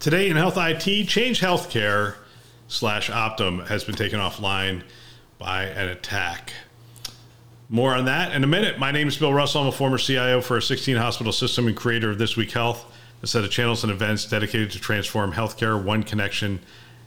Today in Health IT, Change Healthcare slash Optum has been taken offline by an attack. More on that in a minute. My name is Bill Russell. I'm a former CIO for a 16 hospital system and creator of This Week Health, a set of channels and events dedicated to transform healthcare one connection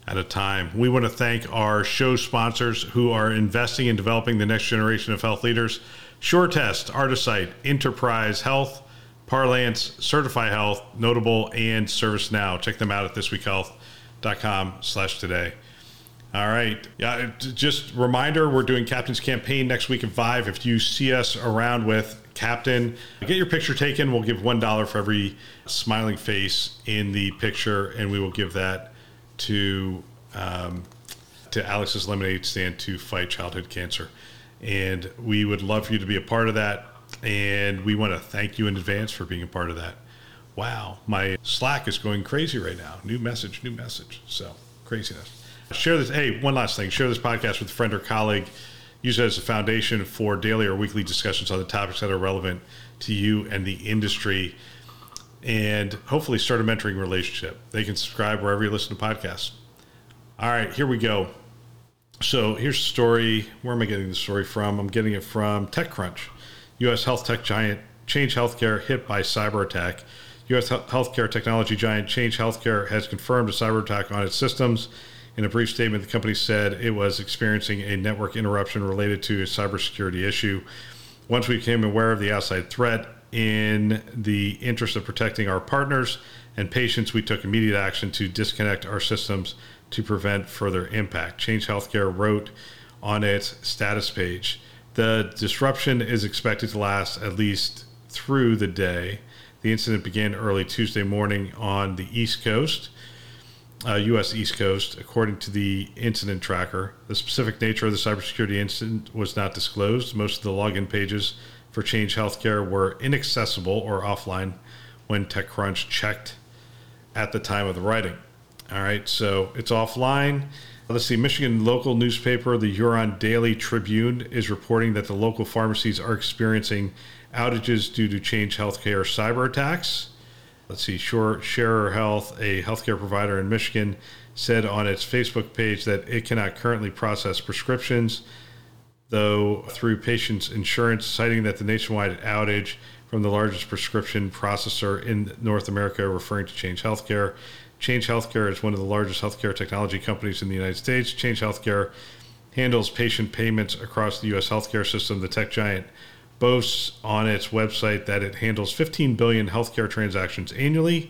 at a time. We want to thank our show sponsors who are investing in developing the next generation of health leaders SureTest, Artisight, Enterprise Health, Parlance, Certify Health, Notable, and ServiceNow. Check them out at thisweekhealth.com slash today. All right. Yeah, just reminder, we're doing Captain's Campaign next week at 5. If you see us around with Captain, get your picture taken. We'll give $1 for every smiling face in the picture, and we will give that to um, to Alex's Lemonade Stand to fight childhood cancer. And we would love for you to be a part of that. And we want to thank you in advance for being a part of that. Wow, my Slack is going crazy right now. New message, new message. So craziness. Share this. Hey, one last thing. Share this podcast with a friend or colleague. Use it as a foundation for daily or weekly discussions on the topics that are relevant to you and the industry. And hopefully start a mentoring relationship. They can subscribe wherever you listen to podcasts. All right, here we go. So here's the story. Where am I getting the story from? I'm getting it from TechCrunch. U.S. health tech giant Change Healthcare hit by cyber attack. U.S. healthcare technology giant Change Healthcare has confirmed a cyber attack on its systems. In a brief statement, the company said it was experiencing a network interruption related to a cybersecurity issue. Once we became aware of the outside threat, in the interest of protecting our partners and patients, we took immediate action to disconnect our systems to prevent further impact. Change Healthcare wrote on its status page. The disruption is expected to last at least through the day. The incident began early Tuesday morning on the East Coast, uh, U.S. East Coast, according to the incident tracker. The specific nature of the cybersecurity incident was not disclosed. Most of the login pages for Change Healthcare were inaccessible or offline when TechCrunch checked at the time of the writing. All right, so it's offline. Let's see, Michigan local newspaper, the Huron Daily Tribune, is reporting that the local pharmacies are experiencing outages due to Change Healthcare cyber attacks. Let's see, Scheurer Health, a healthcare provider in Michigan, said on its Facebook page that it cannot currently process prescriptions, though through patients' insurance, citing that the nationwide outage from the largest prescription processor in North America, referring to Change Healthcare, Change Healthcare is one of the largest healthcare technology companies in the United States. Change Healthcare handles patient payments across the U.S. healthcare system. The tech giant boasts on its website that it handles 15 billion healthcare transactions annually.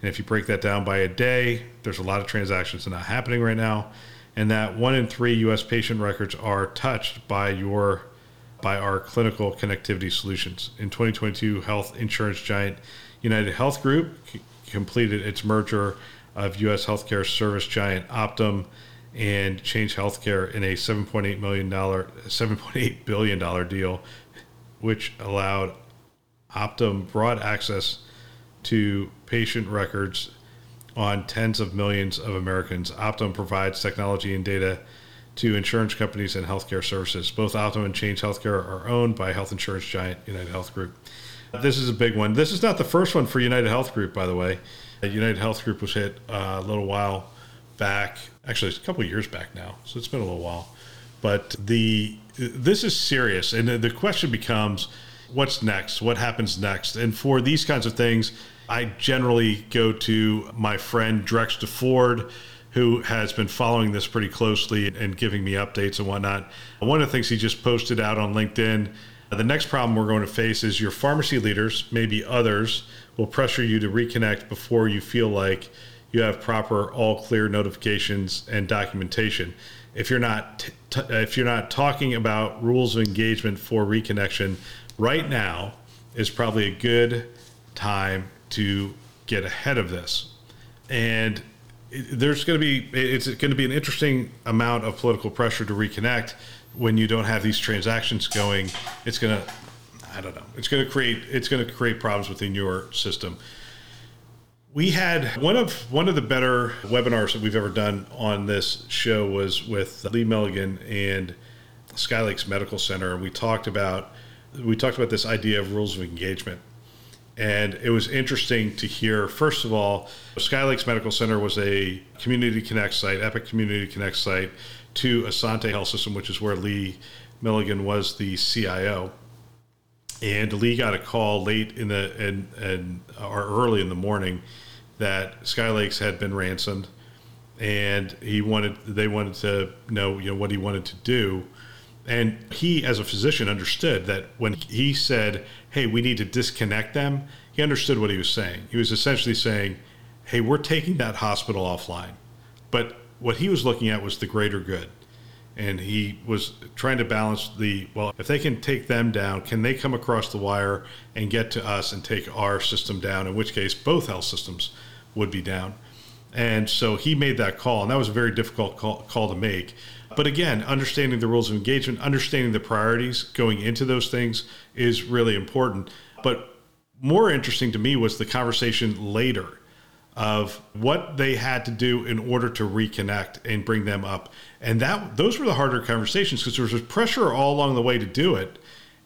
And if you break that down by a day, there's a lot of transactions that are not happening right now. And that one in three U.S. patient records are touched by your by our clinical connectivity solutions. In 2022, health insurance giant UnitedHealth Group completed its merger of U.S. healthcare service giant Optum and Change Healthcare in a 7.8 million dollar, 7.8 billion dollar deal, which allowed Optum broad access to patient records on tens of millions of Americans. Optum provides technology and data to insurance companies and healthcare services. Both Optum and Change Healthcare are owned by health insurance giant UnitedHealth Group. This is a big one. This is not the first one for UnitedHealth Group, by the way. UnitedHealth Group was hit uh, a little while back, actually a couple years back now, so it's been a little while. But the this is serious, and the question becomes, what's next? What happens next? And for these kinds of things, I generally go to my friend Drex DeFord, who has been following this pretty closely and giving me updates and whatnot. One of the things he just posted out on LinkedIn the next problem we're going to face is your pharmacy leaders, maybe others, will pressure you to reconnect before you feel like you have proper all clear notifications and documentation. If you're not t- if you're not talking about rules of engagement for reconnection right now is probably a good time to get ahead of this. And there's going to be it's going to be an interesting amount of political pressure to reconnect when you don't have these transactions going. It's going to I don't know. It's going to create it's going to create problems within your system. We had one of one of the better webinars that we've ever done on this show was with Lee Milligan and Sky Lakes Medical Center, and we talked about we talked about this idea of rules of engagement. And it was interesting to hear, first of all, Sky Lakes Medical Center was a Community Connect site, Epic Community Connect site, to Asante Health System, which is where Lee Milligan was the CIO. And Lee got a call late in the and and or early in the morning that Skylakes had been ransomed, and he wanted they wanted to know you know what he wanted to do, and he as a physician understood that when he said, "Hey, we need to disconnect them," he understood what he was saying. He was essentially saying, "Hey, we're taking that hospital offline," but what he was looking at was the greater good. And he was trying to balance the well if they can take them down can they come across the wire and get to us and take our system down in which case both health systems would be down. And so he made that call and that was a very difficult call, call to make but again understanding the rules of engagement understanding the priorities going into those things is really important but more interesting to me was the conversation later of what they had to do in order to reconnect and bring them up. And that those were the harder conversations because there was pressure all along the way to do it.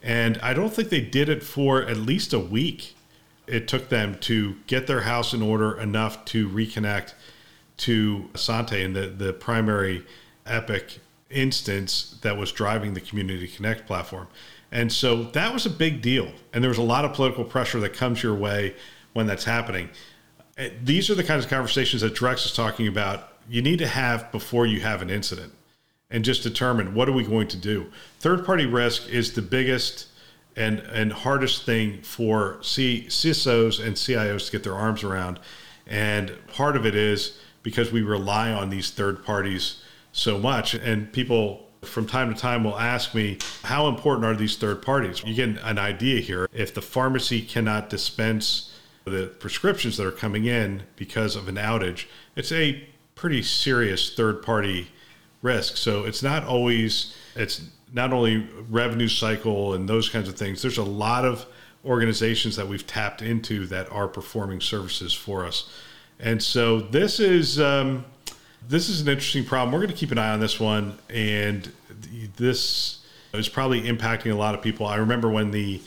And I don't think they did it for at least a week. It took them to get their house in order enough to reconnect to Asante and the, the primary Epic instance that was driving the Community Connect platform. And so that was a big deal. And there was a lot of political pressure that comes your way when that's happening uh, these are the kinds of conversations that Drex is talking about. You need to have before you have an incident, and just determine what are we going to do. Third party risk is the biggest and and hardest thing for C, CISOs and CIOs to get their arms around, and part of it is because we rely on these third parties so much, and people from time to time will ask me, how important are these third parties? You get an idea here. If the pharmacy cannot dispense the prescriptions that are coming in because of an outage, it's a pretty serious third party risk. So it's not always, it's not only revenue cycle and those kinds of things. There's a lot of organizations that we've tapped into that are performing services for us. And so this is, um, this is an interesting problem. We're going to keep an eye on this one. And this is probably impacting a lot of people. I remember when the,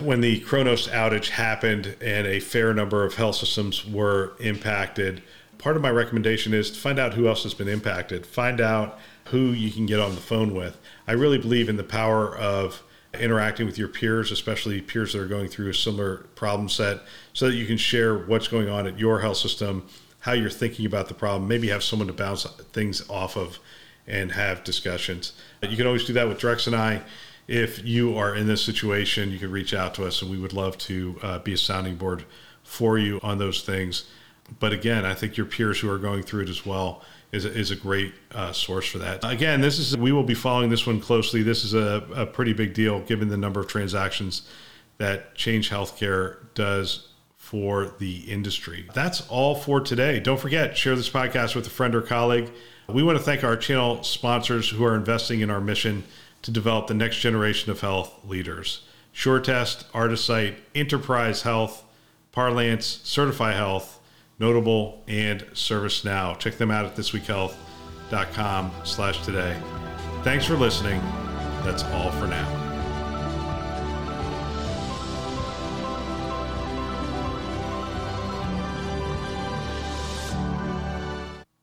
when the Kronos outage happened and a fair number of health systems were impacted, part of my recommendation is to find out who else has been impacted, find out who you can get on the phone with. I really believe in the power of interacting with your peers, especially peers that are going through a similar problem set, so that you can share what's going on at your health system, how you're thinking about the problem, maybe have someone to bounce things off of and have discussions. You can always do that with Drex and I if you are in this situation, you can reach out to us and we would love to uh, be a sounding board for you on those things. But again, I think your peers who are going through it as well is a, is a great uh, source for that. Again, this is we will be following this one closely. This is a, a pretty big deal given the number of transactions that Change Healthcare does for the industry. That's all for today. Don't forget, share this podcast with a friend or colleague. We want to thank our channel sponsors who are investing in our mission to develop the next generation of health leaders. SureTest, Artisight, Enterprise Health, Parlance, Certify Health, Notable, and ServiceNow. Check them out at thisweekhealth.com slash today. Thanks for listening. That's all for now.